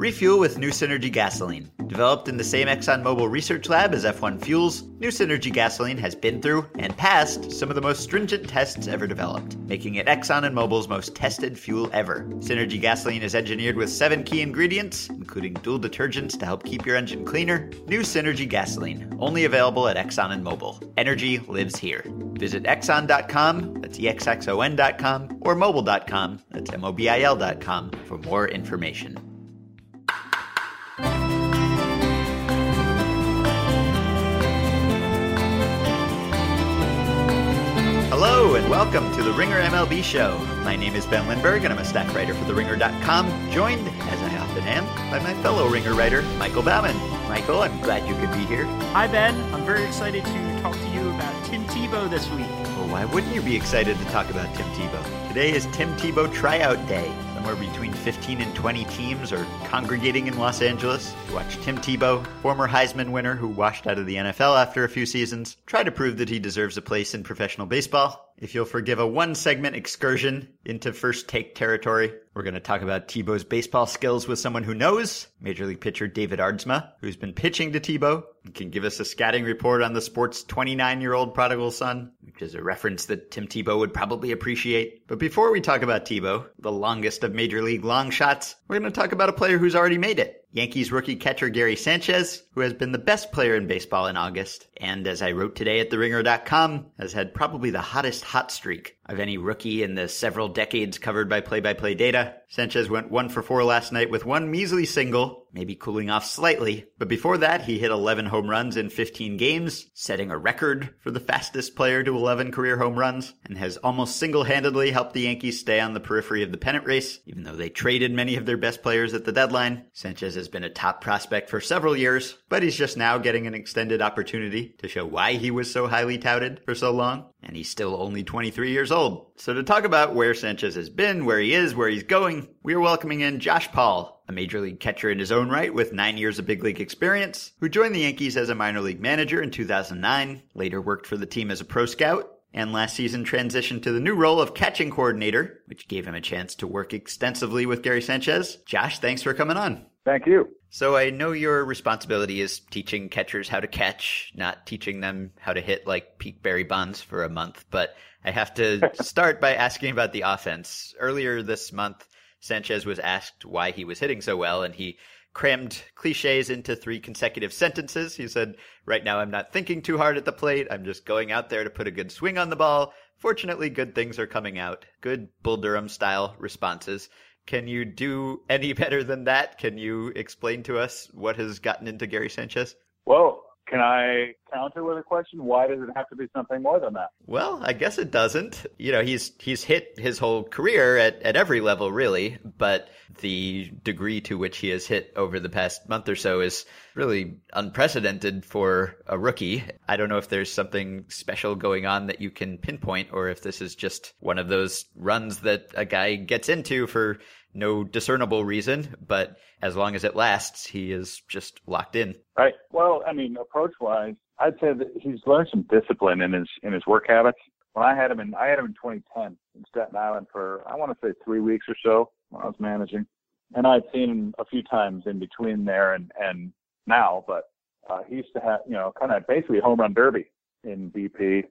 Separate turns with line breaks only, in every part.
Refuel with New Synergy Gasoline. Developed in the same ExxonMobil research lab as F1 Fuels, New Synergy Gasoline has been through and passed some of the most stringent tests ever developed, making it Exxon and Mobil's most tested fuel ever. Synergy Gasoline is engineered with seven key ingredients, including dual detergents to help keep your engine cleaner. New Synergy Gasoline, only available at Exxon and Mobil. Energy lives here. Visit Exxon.com, that's EXXON.com, or Mobil.com, that's M-O-B-I-L.com, for more information. Hello and welcome to the Ringer MLB Show. My name is Ben Lindbergh and I'm a staff writer for TheRinger.com, joined, as I often am, by my fellow Ringer writer, Michael Baumann. Michael, I'm glad you could be here.
Hi, Ben. I'm very excited to talk to you about Tim Tebow this week.
Well, why wouldn't you be excited to talk about Tim Tebow? Today is Tim Tebow Tryout Day. Somewhere between 15 and 20 teams are congregating in Los Angeles to watch Tim Tebow, former Heisman winner who washed out of the NFL after a few seasons, try to prove that he deserves a place in professional baseball. If you'll forgive a one segment excursion into first take territory, we're going to talk about Tebow's baseball skills with someone who knows, Major League pitcher David Aardsma, who's been pitching to Tebow can give us a scouting report on the sport's 29 year old prodigal son, which is a reference that Tim Tebow would probably appreciate. But before we talk about Tebow, the longest of Major League long shots, we're going to talk about a player who's already made it. Yankees rookie catcher Gary Sanchez, who has been the best player in baseball in August, and as I wrote today at TheRinger.com, has had probably the hottest hot streak of any rookie in the several decades covered by play-by-play data. Sanchez went one for four last night with one measly single, maybe cooling off slightly, but before that he hit 11 home runs in 15 games, setting a record for the fastest player to 11 career home runs, and has almost single-handedly helped the Yankees stay on the periphery of the pennant race, even though they traded many of their best players at the deadline. Sanchez has been a top prospect for several years, but he's just now getting an extended opportunity to show why he was so highly touted for so long. And he's still only 23 years old. So to talk about where Sanchez has been, where he is, where he's going, we are welcoming in Josh Paul, a major league catcher in his own right with nine years of big league experience, who joined the Yankees as a minor league manager in 2009, later worked for the team as a pro scout, and last season transitioned to the new role of catching coordinator, which gave him a chance to work extensively with Gary Sanchez. Josh, thanks for coming on.
Thank you.
So I know your responsibility is teaching catchers how to catch, not teaching them how to hit like peak Barry Bonds for a month, but I have to start by asking about the offense. Earlier this month, Sanchez was asked why he was hitting so well, and he crammed cliches into three consecutive sentences. He said, Right now, I'm not thinking too hard at the plate. I'm just going out there to put a good swing on the ball. Fortunately, good things are coming out. Good Bull Durham style responses. Can you do any better than that? Can you explain to us what has gotten into Gary Sanchez?
Well, can I counter with a question? Why does it have to be something more than that?
Well, I guess it doesn't. You know, he's he's hit his whole career at, at every level really, but the degree to which he has hit over the past month or so is really unprecedented for a rookie. I don't know if there's something special going on that you can pinpoint or if this is just one of those runs that a guy gets into for no discernible reason, but as long as it lasts, he is just locked in.
Right. Well, I mean, approach wise, I'd say that he's learned some discipline in his in his work habits. When I had him in, I had him in 2010 in Staten Island for I want to say three weeks or so when I was managing, and I'd seen him a few times in between there and and now, but uh, he used to have you know kind of basically home run derby in BP,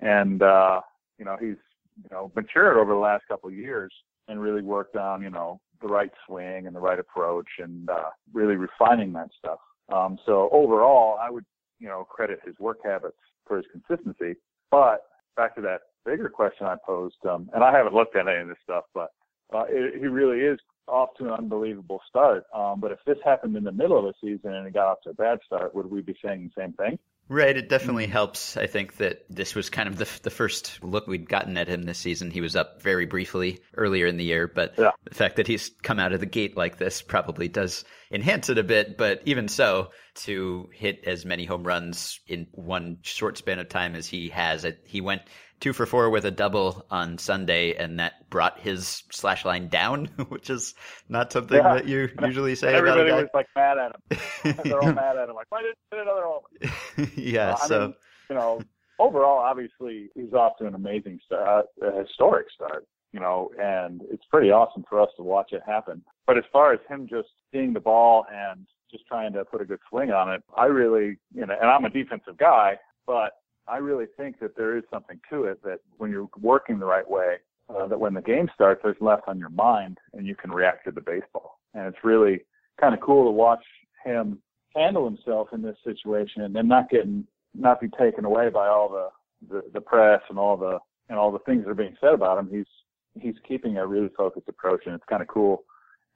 and uh, you know he's you know matured over the last couple of years and really worked on, you know, the right swing and the right approach and uh, really refining that stuff. Um, so overall, I would, you know, credit his work habits for his consistency. But back to that bigger question I posed, um, and I haven't looked at any of this stuff, but uh, it, he really is off to an unbelievable start. Um, but if this happened in the middle of the season and it got off to a bad start, would we be saying the same thing?
Right. It definitely mm-hmm. helps. I think that this was kind of the, the first look we'd gotten at him this season. He was up very briefly earlier in the year, but yeah. the fact that he's come out of the gate like this probably does enhance it a bit. But even so, to hit as many home runs in one short span of time as he has, he went two for four with a double on Sunday, and that brought his slash line down, which is not something yeah. that you usually say
Everybody
about a guy.
was like mad at him. They're all mad at him, like, why didn't you hit another home?
yeah,
uh,
so
mean, you know, overall, obviously, he's off to an amazing start, a historic start. You know, and it's pretty awesome for us to watch it happen. But as far as him just seeing the ball and just trying to put a good swing on it, I really, you know, and I'm a defensive guy, but I really think that there is something to it that when you're working the right way, uh, that when the game starts, there's less on your mind and you can react to the baseball. And it's really kind of cool to watch him handle himself in this situation and not getting, not be taken away by all the, the, the press and all the, and all the things that are being said about him. He's, he's keeping a really focused approach and it's kind of cool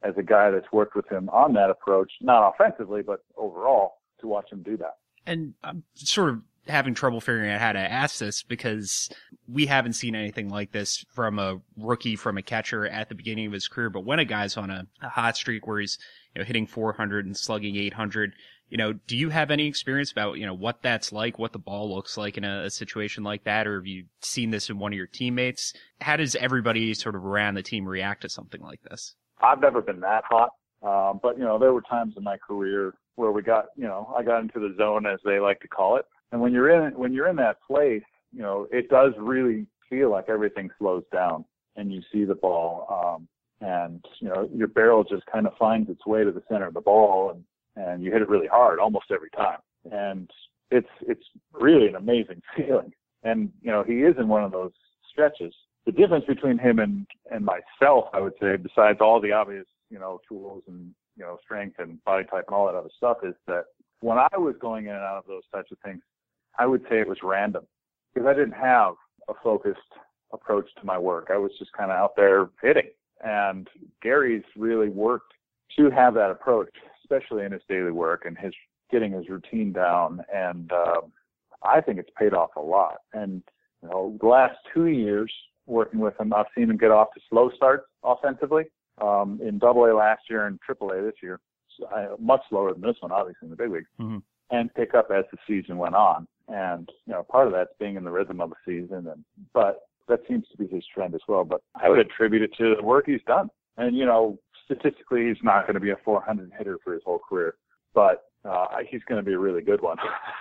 as a guy that's worked with him on that approach, not offensively, but overall to watch him do that.
And I'm sort of having trouble figuring out how to ask this because we haven't seen anything like this from a rookie, from a catcher at the beginning of his career. But when a guy's on a, a hot streak where he's, you know, hitting 400 and slugging 800, you know, do you have any experience about, you know, what that's like, what the ball looks like in a, a situation like that? Or have you seen this in one of your teammates? How does everybody sort of around the team react to something like this?
I've never been that hot. Um, but you know, there were times in my career where we got, you know, I got into the zone as they like to call it. And when you're in, when you're in that place, you know, it does really feel like everything slows down and you see the ball. Um, and, you know, your barrel just kind of finds its way to the center of the ball and, and you hit it really hard almost every time. And it's, it's really an amazing feeling. And, you know, he is in one of those stretches. The difference between him and, and myself, I would say, besides all the obvious, you know, tools and, you know, strength and body type and all that other stuff is that when I was going in and out of those types of things, I would say it was random because I didn't have a focused approach to my work. I was just kind of out there hitting. And Gary's really worked to have that approach, especially in his daily work and his getting his routine down. And uh, I think it's paid off a lot. And you know, the last two years working with him, I've seen him get off to slow starts offensively. Um, in Double A last year and Triple A this year, so, uh, much slower than this one, obviously in the big leagues, mm-hmm. and pick up as the season went on. And, you know, part of that's being in the rhythm of the season. And, but that seems to be his trend as well. But I would attribute it to the work he's done. And, you know, statistically, he's not going to be a 400 hitter for his whole career, but uh, he's going to be a really good one.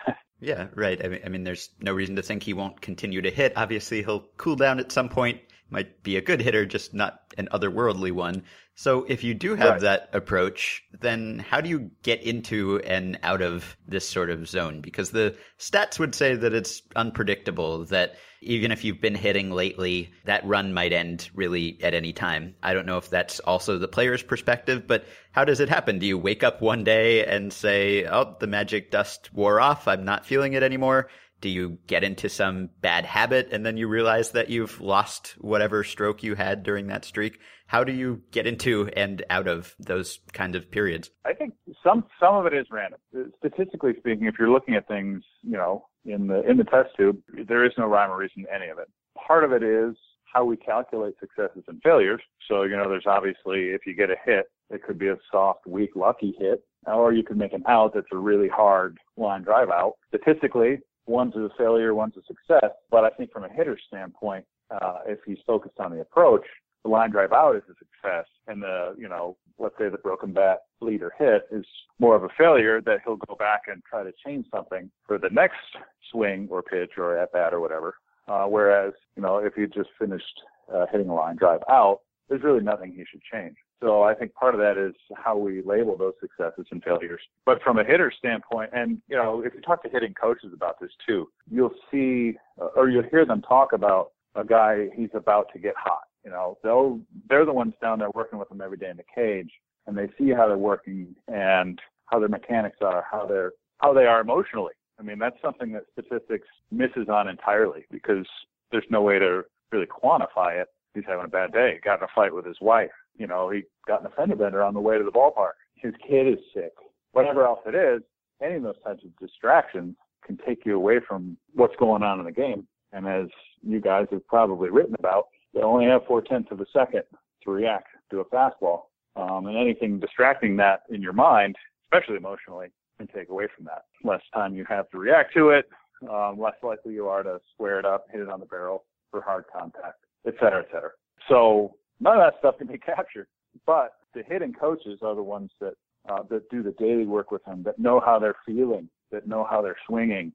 yeah, right. I mean, I mean, there's no reason to think he won't continue to hit. Obviously, he'll cool down at some point might be a good hitter, just not an otherworldly one. So if you do have right. that approach, then how do you get into and out of this sort of zone? Because the stats would say that it's unpredictable, that even if you've been hitting lately, that run might end really at any time. I don't know if that's also the player's perspective, but how does it happen? Do you wake up one day and say, oh, the magic dust wore off, I'm not feeling it anymore? do you get into some bad habit and then you realize that you've lost whatever stroke you had during that streak? How do you get into and out of those kind of periods?
I think some some of it is random. Statistically speaking, if you're looking at things, you know, in the in the test tube, there is no rhyme or reason to any of it. Part of it is how we calculate successes and failures. So, you know, there's obviously if you get a hit, it could be a soft, weak, lucky hit, or you could make an out that's a really hard line drive out. Statistically, one's a failure, one's a success. But I think from a hitter's standpoint, uh, if he's focused on the approach, the line drive out is a success, and the you know let's say the broken bat leader hit is more of a failure that he'll go back and try to change something for the next swing or pitch or at bat or whatever. Uh, whereas you know if he just finished uh, hitting a line drive out, there's really nothing he should change. So I think part of that is how we label those successes and failures. But from a hitter standpoint, and you know, if you talk to hitting coaches about this too, you'll see or you'll hear them talk about a guy he's about to get hot. You know, they'll they're the ones down there working with him every day in the cage, and they see how they're working and how their mechanics are, how they're how they are emotionally. I mean, that's something that statistics misses on entirely because there's no way to really quantify it. He's having a bad day, got in a fight with his wife, you know, he got in a fender bender on the way to the ballpark. His kid is sick. Whatever else it is, any of those types of distractions can take you away from what's going on in the game. And as you guys have probably written about, they only have four tenths of a second to react to a fastball. Um, and anything distracting that in your mind, especially emotionally, can take away from that. Less time you have to react to it, um, less likely you are to square it up, hit it on the barrel for hard contact, et cetera, et cetera. So none of that stuff can be captured. But the hitting coaches are the ones that uh, that do the daily work with them, that know how they're feeling, that know how they're swinging,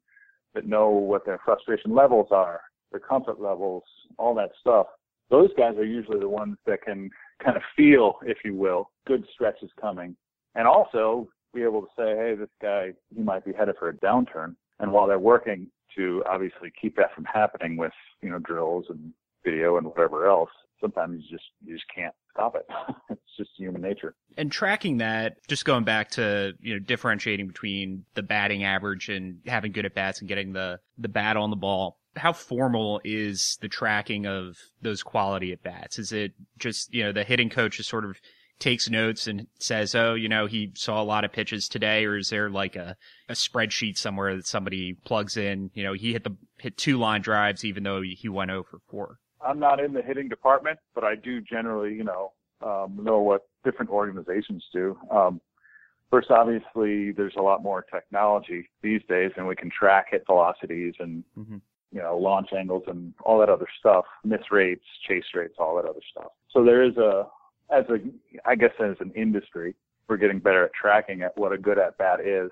that know what their frustration levels are, their comfort levels, all that stuff. Those guys are usually the ones that can kind of feel, if you will, good stretches coming, and also be able to say, hey, this guy, he might be headed for a downturn. And while they're working to obviously keep that from happening with, you know, drills and video and whatever else, sometimes you just you just can't stop it. it's just human nature.
And tracking that, just going back to you know differentiating between the batting average and having good at bats and getting the the bat on the ball. How formal is the tracking of those quality at bats? Is it just you know the hitting coach is sort of takes notes and says, "Oh, you know, he saw a lot of pitches today," or is there like a, a spreadsheet somewhere that somebody plugs in? You know, he hit the hit two line drives even though he went over 4.
I'm not in the hitting department, but I do generally, you know, um, know what different organizations do. Um, first, obviously, there's a lot more technology these days, and we can track hit velocities and mm-hmm. You know launch angles and all that other stuff, miss rates, chase rates, all that other stuff. So there is a, as a, I guess as an industry, we're getting better at tracking at what a good at bat is.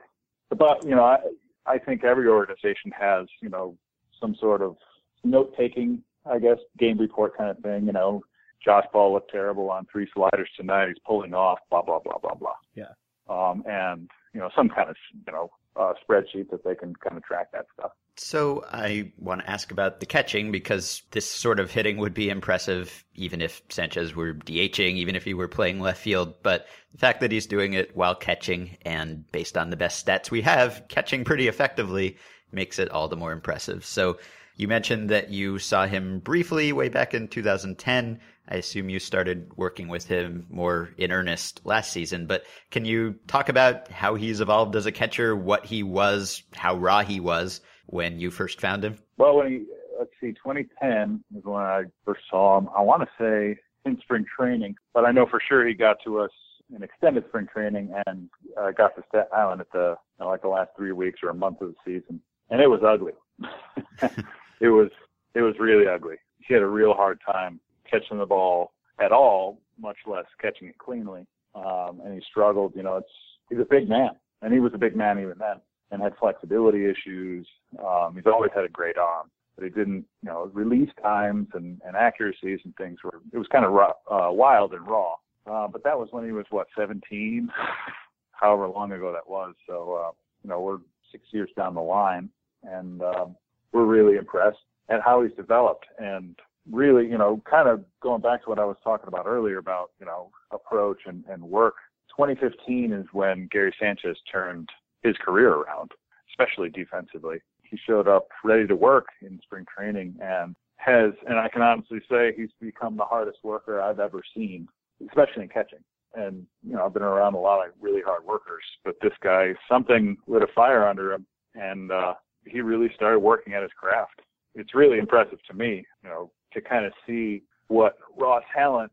But you know, I, I think every organization has you know some sort of note taking I guess, game report kind of thing. You know, Josh Paul looked terrible on three sliders tonight. He's pulling off, blah, blah, blah, blah, blah.
Yeah.
Um, and, you know, some kind of, you know, uh, spreadsheet that they can kind of track that stuff.
So I want to ask about the catching because this sort of hitting would be impressive even if Sanchez were DHing, even if he were playing left field. But the fact that he's doing it while catching and based on the best stats we have, catching pretty effectively makes it all the more impressive. So you mentioned that you saw him briefly way back in 2010. I assume you started working with him more in earnest last season, but can you talk about how he's evolved as a catcher, what he was, how raw he was when you first found him?
Well, when he, let's see, 2010 is when I first saw him. I want to say in spring training, but I know for sure he got to us in extended spring training and uh, got to Staten Island at the you know, like the last three weeks or a month of the season, and it was ugly. it was it was really ugly. He had a real hard time catching the ball at all, much less catching it cleanly. Um, and he struggled. You know, it's he's a big man, and he was a big man even then, and had flexibility issues. Um, he's always had a great arm, but he didn't. You know, release times and, and accuracies and things were it was kind of raw, uh, wild and raw. Uh, but that was when he was what 17, however long ago that was. So uh, you know, we're six years down the line, and um, we're really impressed at how he's developed and really, you know, kind of going back to what I was talking about earlier about, you know, approach and, and work. 2015 is when Gary Sanchez turned his career around, especially defensively. He showed up ready to work in spring training and has, and I can honestly say he's become the hardest worker I've ever seen, especially in catching. And, you know, I've been around a lot of really hard workers, but this guy, something lit a fire under him and, uh, he really started working at his craft. It's really impressive to me, you know, to kind of see what raw talent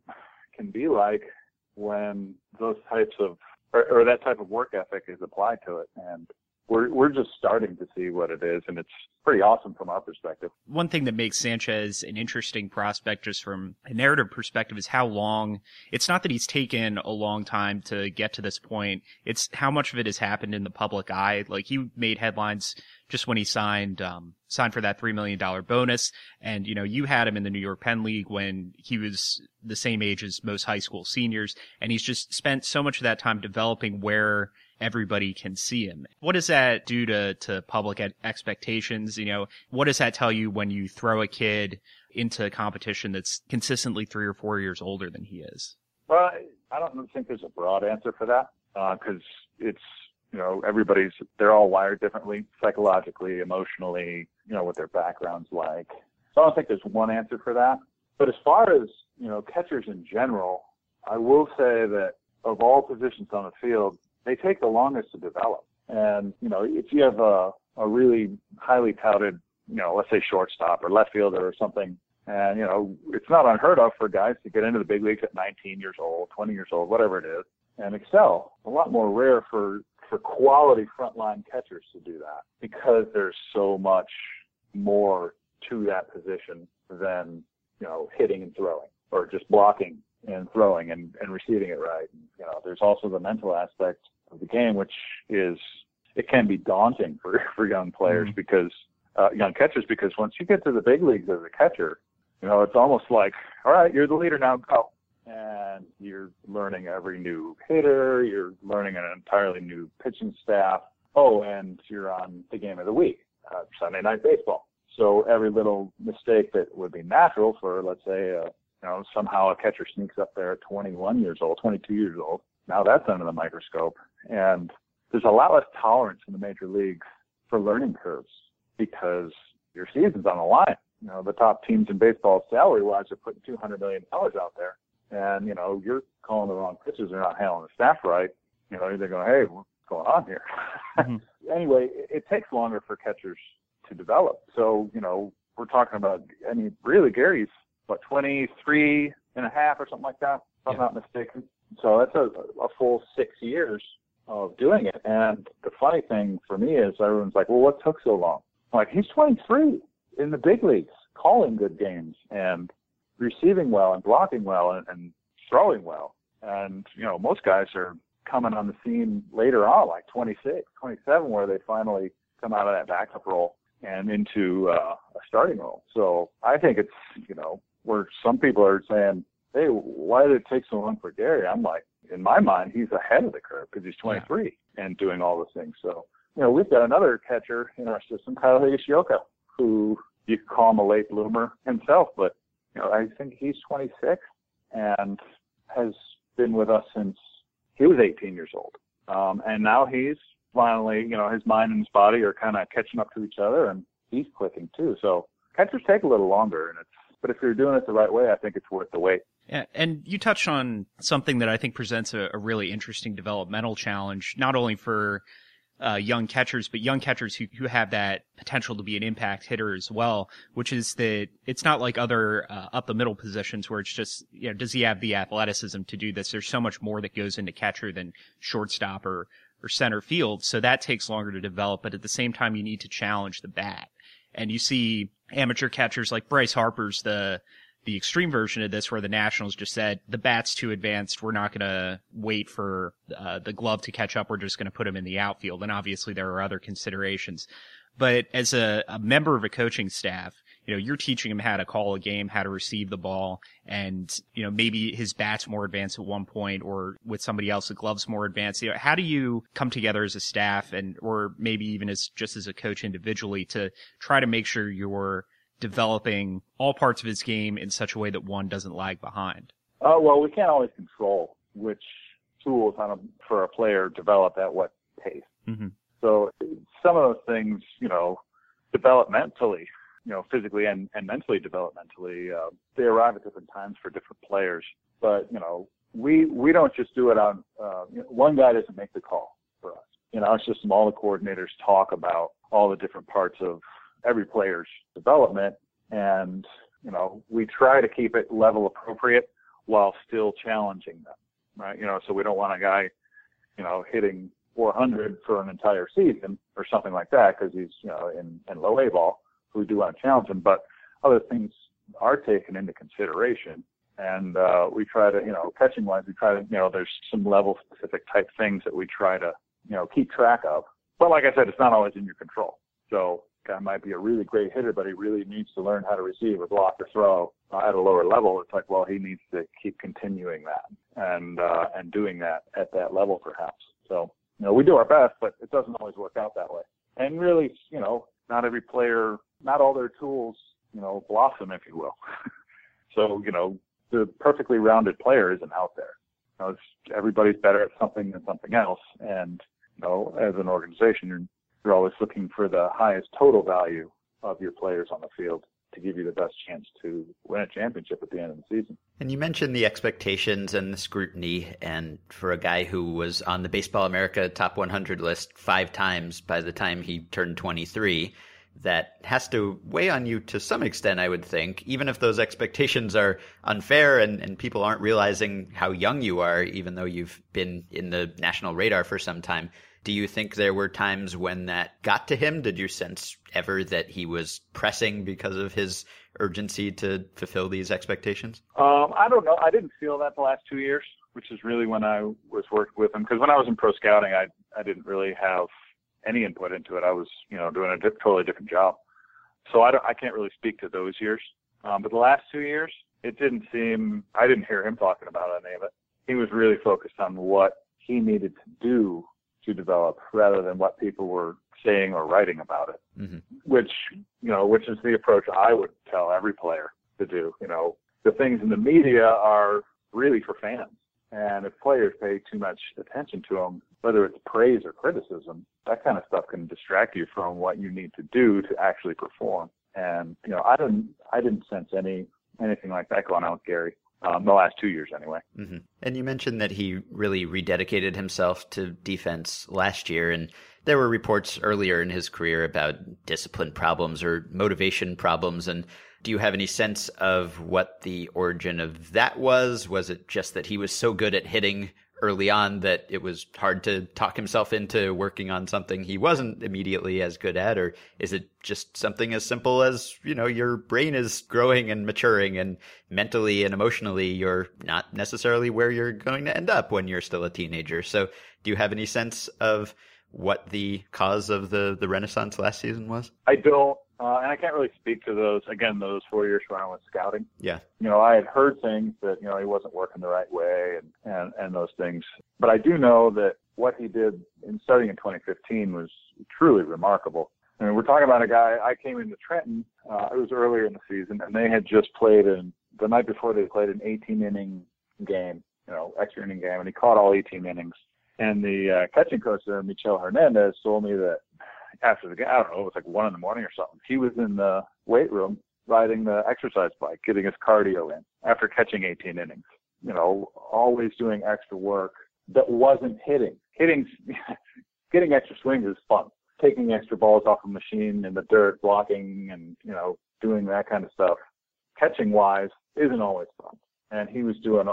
can be like when those types of or, or that type of work ethic is applied to it. And we're we're just starting to see what it is, and it's pretty awesome from our perspective.
One thing that makes Sanchez an interesting prospect, just from a narrative perspective, is how long. It's not that he's taken a long time to get to this point. It's how much of it has happened in the public eye. Like he made headlines just when he signed um, signed for that three million dollar bonus, and you know you had him in the New York Penn League when he was the same age as most high school seniors, and he's just spent so much of that time developing where everybody can see him. What does that do to, to public expectations? You know, what does that tell you when you throw a kid into a competition that's consistently three or four years older than he is?
Well, I don't think there's a broad answer for that because uh, it's you know everybody's they're all wired differently psychologically, emotionally, you know what their background's like. So I don't think there's one answer for that. But as far as you know catchers in general, I will say that of all positions on the field, they take the longest to develop. And, you know, if you have a, a really highly touted, you know, let's say shortstop or left fielder or something, and, you know, it's not unheard of for guys to get into the big leagues at 19 years old, 20 years old, whatever it is, and excel. A lot more rare for, for quality frontline catchers to do that because there's so much more to that position than, you know, hitting and throwing or just blocking and throwing and, and receiving it right. You know, there's also the mental aspect of the game, which is it can be daunting for for young players mm-hmm. because uh, young catchers because once you get to the big leagues as a catcher, you know it's almost like all right, you're the leader now, go. And and you're learning every new hitter, you're learning an entirely new pitching staff. Oh, and you're on the game of the week, uh, Sunday night baseball. So every little mistake that would be natural for, let's say, uh, you know, somehow a catcher sneaks up there at 21 years old, 22 years old. Now that's under the microscope. And there's a lot less tolerance in the major leagues for learning curves because your season's on the line. You know, the top teams in baseball salary wise are putting $200 million out there. And, you know, you're calling the wrong pitches. They're not handling the staff right. You know, they're going, hey, what's going on here? Mm-hmm. anyway, it, it takes longer for catchers to develop. So, you know, we're talking about, I mean, really, Gary's, what, 23 and a half or something like that, if yeah. I'm not mistaken. So that's a, a full six years of doing it. And the funny thing for me is everyone's like, well, what took so long? I'm like, he's 23 in the big leagues, calling good games and receiving well and blocking well and, and throwing well. And, you know, most guys are coming on the scene later on, like 26, 27, where they finally come out of that backup role and into uh, a starting role. So I think it's, you know, where some people are saying, hey, why did it take so long for Gary? I'm like, in my mind, he's ahead of the curve because he's 23 yeah. and doing all the things. So, you know, we've got another catcher in our system, Kyle Higashioka, who you could call him a late bloomer himself, but, you know, I think he's 26 and has been with us since he was 18 years old. Um, and now he's finally, you know, his mind and his body are kind of catching up to each other and he's clicking too. So catchers take a little longer and it's, but if you're doing it the right way, I think it's worth the wait.
Yeah, and you touched on something that I think presents a, a really interesting developmental challenge, not only for uh, young catchers, but young catchers who, who have that potential to be an impact hitter as well, which is that it's not like other uh, up the middle positions where it's just, you know, does he have the athleticism to do this? There's so much more that goes into catcher than shortstop or, or center field. So that takes longer to develop, but at the same time, you need to challenge the bat. And you see amateur catchers like Bryce Harper's the, the extreme version of this where the Nationals just said the bat's too advanced. We're not going to wait for uh, the glove to catch up. We're just going to put him in the outfield. And obviously there are other considerations. But as a, a member of a coaching staff, you know, you're teaching him how to call a game, how to receive the ball, and, you know, maybe his bat's more advanced at one point or with somebody else, the glove's more advanced. You know, how do you come together as a staff and, or maybe even as just as a coach individually to try to make sure you're developing all parts of his game in such a way that one doesn't lag behind?
Uh, well, we can't always control which tools on a, for a player develop at what pace. Mm-hmm. So some of those things, you know, developmentally, you know, physically and, and mentally developmentally, uh, they arrive at different times for different players. But, you know, we, we don't just do it on, uh, one guy doesn't make the call for us. You know, it's just all the coordinators talk about all the different parts of every player's development. And, you know, we try to keep it level appropriate while still challenging them, right? You know, so we don't want a guy, you know, hitting 400 for an entire season or something like that because he's, you know, in, in low A ball. We do want to challenge him, but other things are taken into consideration. And uh, we try to, you know, catching wise, we try to, you know, there's some level specific type things that we try to, you know, keep track of. But like I said, it's not always in your control. So guy might be a really great hitter, but he really needs to learn how to receive or block or throw uh, at a lower level. It's like, well, he needs to keep continuing that and uh, and doing that at that level, perhaps. So, you know, we do our best, but it doesn't always work out that way. And really, you know, not every player, not all their tools, you know, blossom, if you will. so, you know, the perfectly rounded player isn't out there. You know, everybody's better at something than something else, and you know, as an organization, you're you're always looking for the highest total value of your players on the field to give you the best chance to win a championship at the end of the season.
And you mentioned the expectations and the scrutiny. And for a guy who was on the Baseball America top 100 list five times by the time he turned 23, that has to weigh on you to some extent, I would think, even if those expectations are unfair and, and people aren't realizing how young you are, even though you've been in the national radar for some time. Do you think there were times when that got to him? Did you sense ever that he was pressing because of his urgency to fulfill these expectations?
Um, I don't know. I didn't feel that the last two years, which is really when I was working with him. Because when I was in pro scouting, I I didn't really have any input into it. I was, you know, doing a di- totally different job. So I don't, I can't really speak to those years. Um, but the last two years, it didn't seem, I didn't hear him talking about any of it. He was really focused on what he needed to do to develop rather than what people were saying or writing about it, mm-hmm. which, you know, which is the approach I would tell every player to do. You know, the things in the media are really for fans. And if players pay too much attention to them, whether it's praise or criticism, that kind of stuff can distract you from what you need to do to actually perform. And you know, I didn't, I didn't sense any anything like that going on with Gary. Um, the last two years, anyway.
Mm-hmm. And you mentioned that he really rededicated himself to defense last year, and there were reports earlier in his career about discipline problems or motivation problems. And do you have any sense of what the origin of that was? Was it just that he was so good at hitting early on that it was hard to talk himself into working on something he wasn't immediately as good at? Or is it just something as simple as, you know, your brain is growing and maturing and mentally and emotionally you're not necessarily where you're going to end up when you're still a teenager? So do you have any sense of what the cause of the, the renaissance last season was?
I don't. Uh, and I can't really speak to those again. Those four years when I was scouting.
Yeah.
You know, I had heard things that you know he wasn't working the right way and and and those things. But I do know that what he did in starting in 2015 was truly remarkable. I mean, we're talking about a guy. I came into Trenton. Uh, it was earlier in the season, and they had just played in the night before they played an 18 inning game, you know, extra inning game, and he caught all 18 innings. And the uh, catching coach there, Michel Hernandez, told me that after the game, I don't know, it was like one in the morning or something. He was in the weight room riding the exercise bike, getting his cardio in after catching 18 innings. You know, always doing extra work that wasn't hitting. Hitting, getting extra swings is fun. Taking extra balls off a machine in the dirt, blocking, and you know, doing that kind of stuff. Catching wise isn't always fun. And he was doing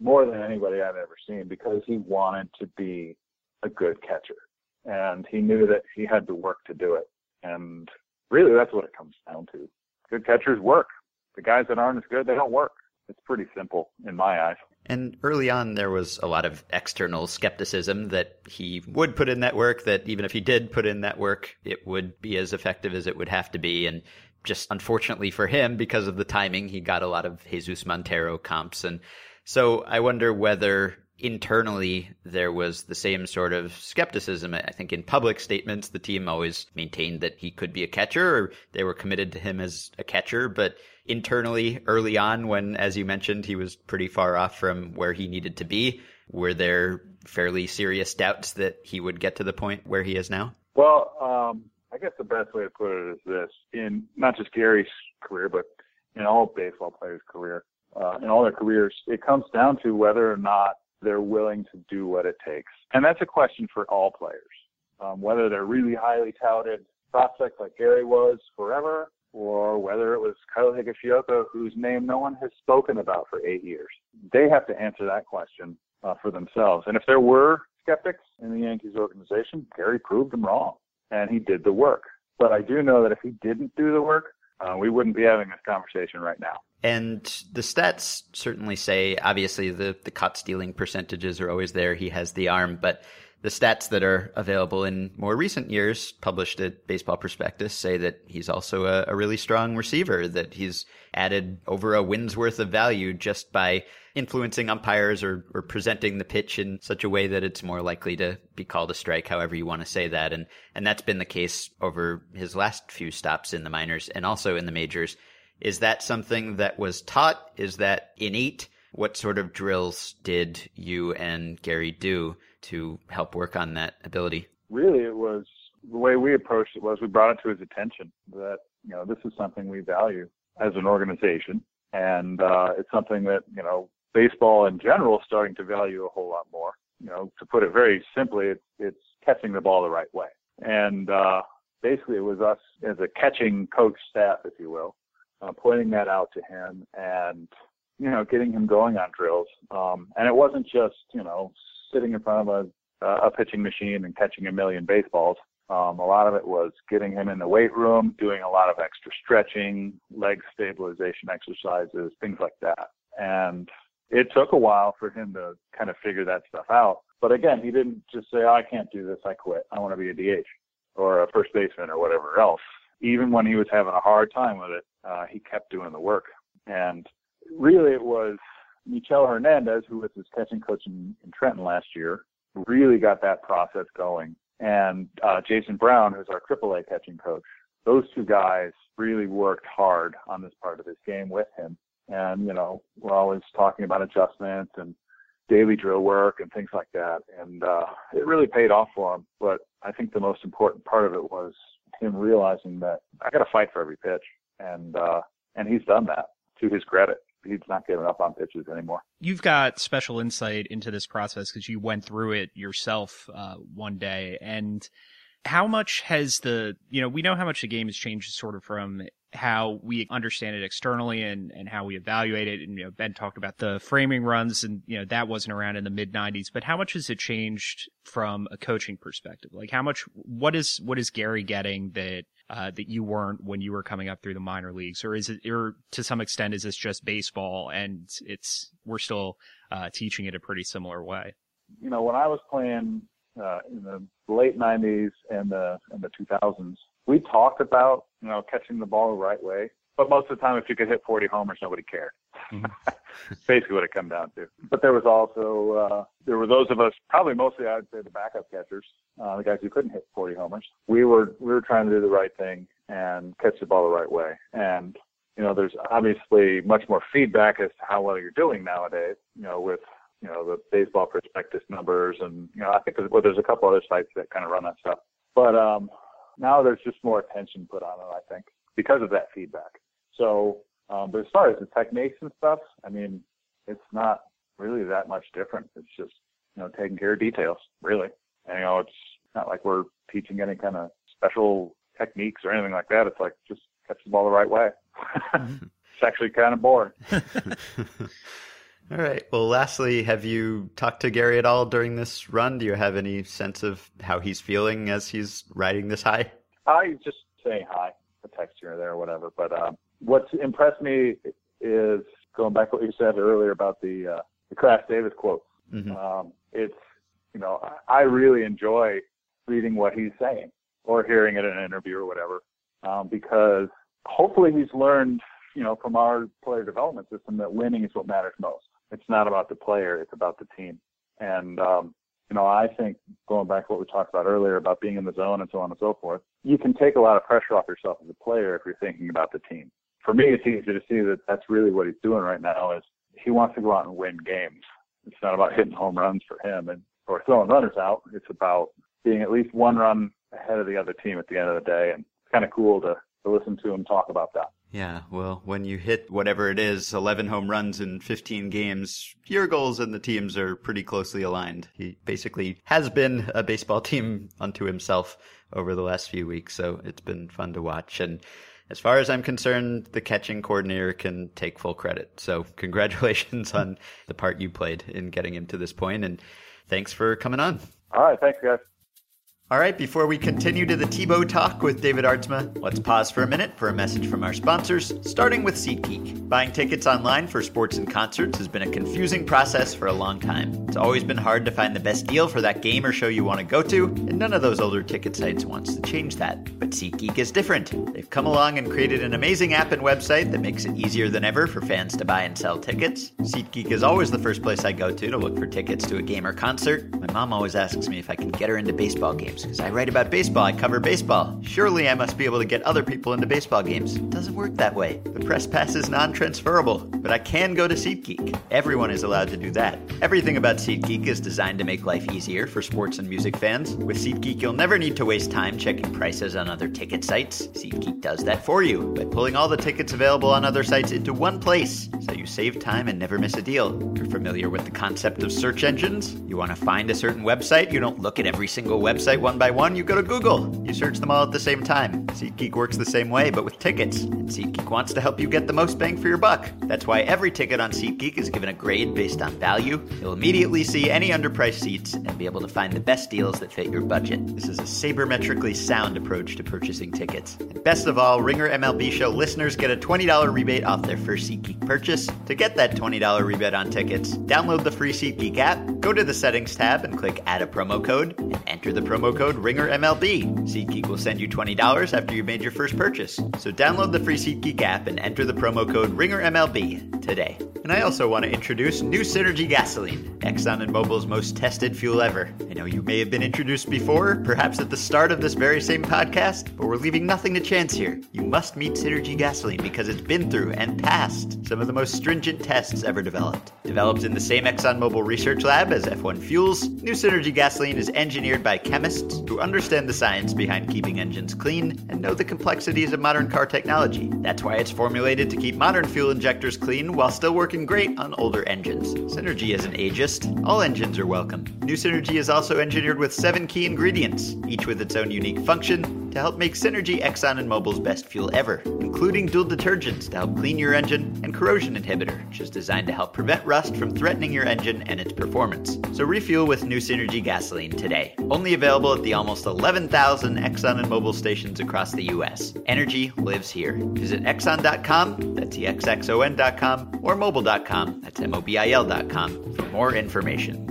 more than anybody I've ever seen because he wanted to be a good catcher and he knew that he had to work to do it. And really, that's what it comes down to. Good catchers work. The guys that aren't as good, they don't work. It's pretty simple in my eyes.
And early on, there was a lot of external skepticism that he would put in that work, that even if he did put in that work, it would be as effective as it would have to be. And just unfortunately for him, because of the timing, he got a lot of Jesus Montero comps. And so I wonder whether internally there was the same sort of skepticism. I think in public statements, the team always maintained that he could be a catcher or they were committed to him as a catcher. But internally, early on, when, as you mentioned, he was pretty far off from where he needed to be, were there fairly serious doubts that he would get to the point where he is now?
Well, um, I guess the best way to put it is this in not just Gary's career, but in all baseball players' career, uh, in all their careers, it comes down to whether or not they're willing to do what it takes. And that's a question for all players, um, whether they're really highly touted prospects like Gary was forever, or whether it was Kyle Higashioka, whose name no one has spoken about for eight years. They have to answer that question uh, for themselves. And if there were skeptics in the Yankees organization, Gary proved them wrong, and he did the work. But I do know that if he didn't do the work, uh, we wouldn't be having this conversation right now.
And the stats certainly say, obviously, the, the caught stealing percentages are always there. He has the arm, but the stats that are available in more recent years, published at Baseball Prospectus, say that he's also a, a, really strong receiver, that he's added over a win's worth of value just by influencing umpires or, or presenting the pitch in such a way that it's more likely to be called a strike, however you want to say that. And, and that's been the case over his last few stops in the minors and also in the majors. Is that something that was taught? Is that innate? What sort of drills did you and Gary do to help work on that ability?
Really, it was the way we approached it was we brought it to his attention that you know this is something we value as an organization, and uh, it's something that you know baseball in general is starting to value a whole lot more. You know, to put it very simply, it's it's catching the ball the right way, and uh, basically it was us as a catching coach staff, if you will, uh, pointing that out to him and you know getting him going on drills. Um, and it wasn't just you know sitting in front of a, a pitching machine and catching a million baseballs. Um, a lot of it was getting him in the weight room, doing a lot of extra stretching, leg stabilization exercises, things like that. And it took a while for him to kind of figure that stuff out. But again, he didn't just say, oh, I can't do this, I quit. I want to be a DH or a first baseman or whatever else. Even when he was having a hard time with it, uh, he kept doing the work. And really it was Michel Hernandez, who was his catching coach in, in Trenton last year, really got that process going. And uh, Jason Brown, who's our AAA catching coach, those two guys really worked hard on this part of his game with him. And, you know, we're always talking about adjustments and daily drill work and things like that. And uh, it really paid off for him. But I think the most important part of it was him realizing that I got to fight for every pitch. And, uh, and he's done that to his credit he's not giving up on pitches anymore.
You've got special insight into this process because you went through it yourself uh, one day. And how much has the, you know, we know how much the game has changed sort of from how we understand it externally and, and how we evaluate it. And, you know, Ben talked about the framing runs and, you know, that wasn't around in the mid nineties, but how much has it changed from a coaching perspective? Like how much, what is, what is Gary getting that, uh, that you weren't when you were coming up through the minor leagues, or is it, or to some extent, is this just baseball and it's we're still uh, teaching it a pretty similar way?
You know, when I was playing uh, in the late '90s and the and the 2000s, we talked about you know catching the ball the right way, but most of the time, if you could hit 40 homers, nobody cared. Mm-hmm. Basically, what it come down to. But there was also uh, there were those of us, probably mostly I'd say the backup catchers, uh, the guys who couldn't hit 40 homers. We were we were trying to do the right thing and catch the ball the right way. And you know, there's obviously much more feedback as to how well you're doing nowadays. You know, with you know the baseball prospectus numbers, and you know, I think there's, well, there's a couple other sites that kind of run that stuff. But um, now there's just more attention put on it, I think, because of that feedback. So um, but as far as the techniques and stuff, I mean, it's not really that much different. It's just, you know, taking care of details, really. And, you know, it's not like we're teaching any kind of special techniques or anything like that. It's like just catch the ball the right way. Mm-hmm. it's actually kind of boring.
all right. Well, lastly, have you talked to Gary at all during this run? Do you have any sense of how he's feeling as he's riding this high?
I just say hi, a text here or there or whatever. But um, what's impressed me is going back to what you said earlier about the uh, the Crash Davis quote. Mm-hmm. Um, it's you know I really enjoy reading what he's saying or hearing it in an interview or whatever um, because hopefully he's learned you know from our player development system that winning is what matters most. It's not about the player; it's about the team. And um, you know, I think going back to what we talked about earlier about being in the zone and so on and so forth, you can take a lot of pressure off yourself as a player if you're thinking about the team for me, it's easy to see that that's really what he's doing right now. Is he wants to go out and win games. It's not about hitting home runs for him and or throwing runners out. It's about being at least one run ahead of the other team at the end of the day. And it's kind of cool to, to listen to him talk about that.
Yeah, well, when you hit whatever it is, 11 home runs in 15 games, your goals and the teams are pretty closely aligned. He basically has been a baseball team unto himself over the last few weeks, so it's been fun to watch. And as far as I'm concerned, the catching coordinator can take full credit. So congratulations on the part you played in getting him to this point, and thanks for coming on.
All right, thanks, guys.
All right, before we continue to the Tebow talk with David Aardsma, let's pause for a minute for a message from our sponsors, starting with SeatGeek. Buying tickets online for sports and concerts has been a confusing process for a long time. It's always been hard to find the best deal for that game or show you want to go to, and none of those older ticket sites wants to change that. But SeatGeek is different. They've come along and created an amazing app and website that makes it easier than ever for fans to buy and sell tickets. SeatGeek is always the first place I go to to look for tickets to a game or concert. My mom always asks me if I can get her into baseball games games because I write about baseball, I cover baseball. Surely I must be able to get other people into baseball games. It doesn't work that way. The press pass is non transferable, but I can go to SeatGeek. Everyone is allowed to do that. Everything about SeatGeek is designed to make life easier for sports and music fans. With SeatGeek, you'll never need to waste time checking prices on other ticket sites. SeatGeek does that for you by pulling all the tickets available on other sites into one place so you save time and never miss a deal. You're familiar with the concept of search engines? You want to find a certain website? You don't look at every single website one by one, you go to Google. You search them all at the same time. SeatGeek works the same way, but with tickets. And SeatGeek wants to help you get the most bang for your buck. That's why every ticket on SeatGeek is given a grade based on value. You'll immediately see any underpriced seats and be able to find the best deals that fit your budget. This is a sabermetrically sound approach to purchasing tickets. And best of all, Ringer MLB Show listeners get a $20 rebate off their first SeatGeek purchase. To get that $20 rebate on tickets, download the free SeatGeek app, go to the settings tab and click add a promo code, and enter the promo code Ringer MLB. SeatGeek will send you $20 after you've made your first purchase. So download the free SeatGeek app and enter the promo code Ringer MLB today. And I also want to introduce New Synergy Gasoline, Exxon and Mobil's most tested fuel ever. I know you may have been introduced before, perhaps at the start of this very same podcast, but we're leaving nothing to chance here. You must meet Synergy Gasoline because it's been through and passed some of the most stringent tests ever developed. Developed in the same ExxonMobil research lab as F1 Fuels, New Synergy Gasoline is engineered by chemists who understand the science behind keeping engines clean and know the complexities of modern car technology. That's why it's formulated to keep modern fuel injectors clean while still working great on older engines. Synergy isn't ageist. All engines are welcome. New Synergy is also engineered with seven key ingredients, each with its own unique function, to help make Synergy Exxon and Mobil's best fuel ever, including dual detergents to help clean your engine and corrosion inhibitor, which is designed to help prevent rust from threatening your engine and its performance. So refuel with New Synergy gasoline today. Only available at the almost 11,000 Exxon and Mobil stations across the U.S. Energy lives here. Visit Exxon.com, that's EXXON.com, or Mobil.com, that's M-O-B-I-L.com for more information.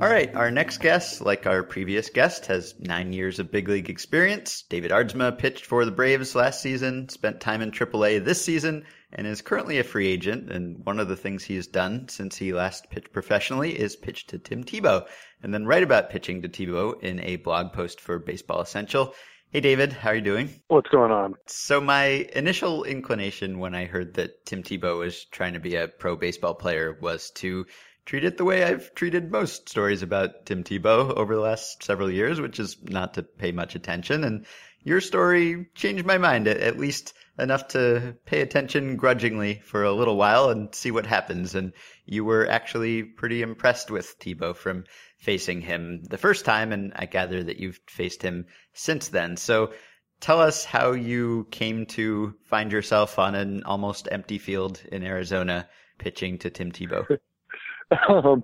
All right, our next guest, like our previous guest, has nine years of big league experience. David Aardsma pitched for the Braves last season, spent time in AAA this season, and is currently a free agent. And one of the things he's done since he last pitched professionally is pitch to Tim Tebow, and then write about pitching to Tebow in a blog post for Baseball Essential. Hey, David, how are you doing?
What's going on?
So, my initial inclination when I heard that Tim Tebow was trying to be a pro baseball player was to treat it the way I've treated most stories about Tim Tebow over the last several years, which is not to pay much attention. And your story changed my mind, at least enough to pay attention grudgingly for a little while and see what happens. And you were actually pretty impressed with Tebow from facing him the first time. And I gather that you've faced him since then. So tell us how you came to find yourself on an almost empty field in Arizona pitching to Tim Tebow.
um,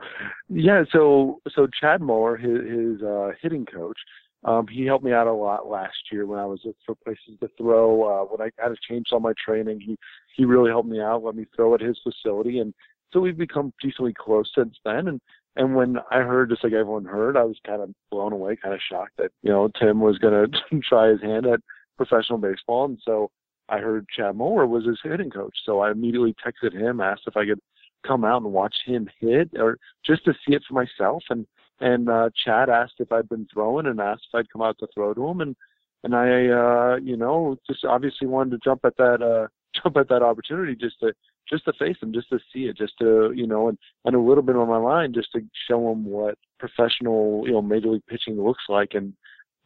yeah, so so Chad Moore, his, his uh, hitting coach, um, he helped me out a lot last year when I was looking for places to throw. Uh, when I had to change all my training, he he really helped me out, let me throw at his facility, and so we've become decently close since then. And and when I heard, just like everyone heard, I was kind of blown away, kind of shocked that you know Tim was going to try his hand at professional baseball, and so I heard Chad Moore was his hitting coach, so I immediately texted him, asked if I could come out and watch him hit or just to see it for myself. And and uh Chad asked if I'd been throwing and asked if I'd come out to throw to him. And and I uh you know just obviously wanted to jump at that uh jump at that opportunity just to just to face him just to see it just to you know and and a little bit on my line just to show him what professional you know major league pitching looks like and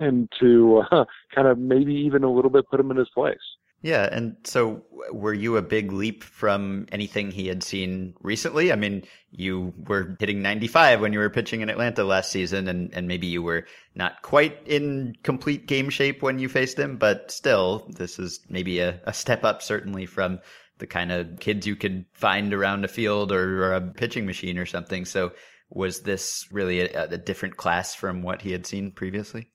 and to uh, kind of maybe even a little bit put him in his place
yeah, and so were you a big leap from anything he had seen recently? I mean, you were hitting 95 when you were pitching in Atlanta last season, and, and maybe you were not quite in complete game shape when you faced him, but still, this is maybe a, a step up, certainly, from the kind of kids you could find around a field or, or a pitching machine or something. So was this really a, a different class from what he had seen previously?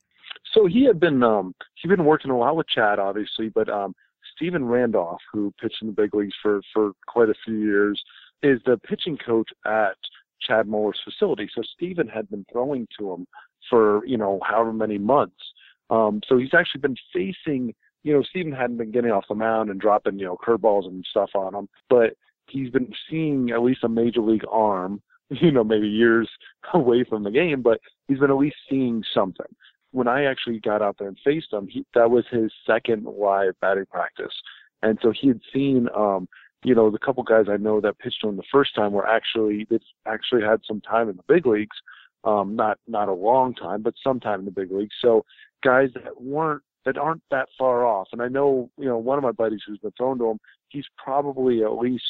So he had been um he'd been working a lot with Chad obviously, but um Stephen Randolph, who pitched in the big leagues for for quite a few years, is the pitching coach at Chad Moore's facility. So Stephen had been throwing to him for you know however many months. Um, so he's actually been facing. You know, Stephen hadn't been getting off the mound and dropping you know curveballs and stuff on him, but he's been seeing at least a major league arm. You know, maybe years away from the game, but he's been at least seeing something when I actually got out there and faced him, he, that was his second live batting practice, and so he had seen, um, you know, the couple guys I know that pitched to him the first time were actually they actually had some time in the big leagues, um, not not a long time, but some time in the big leagues. So guys that weren't that aren't that far off, and I know, you know, one of my buddies who's been thrown to him, he's probably at least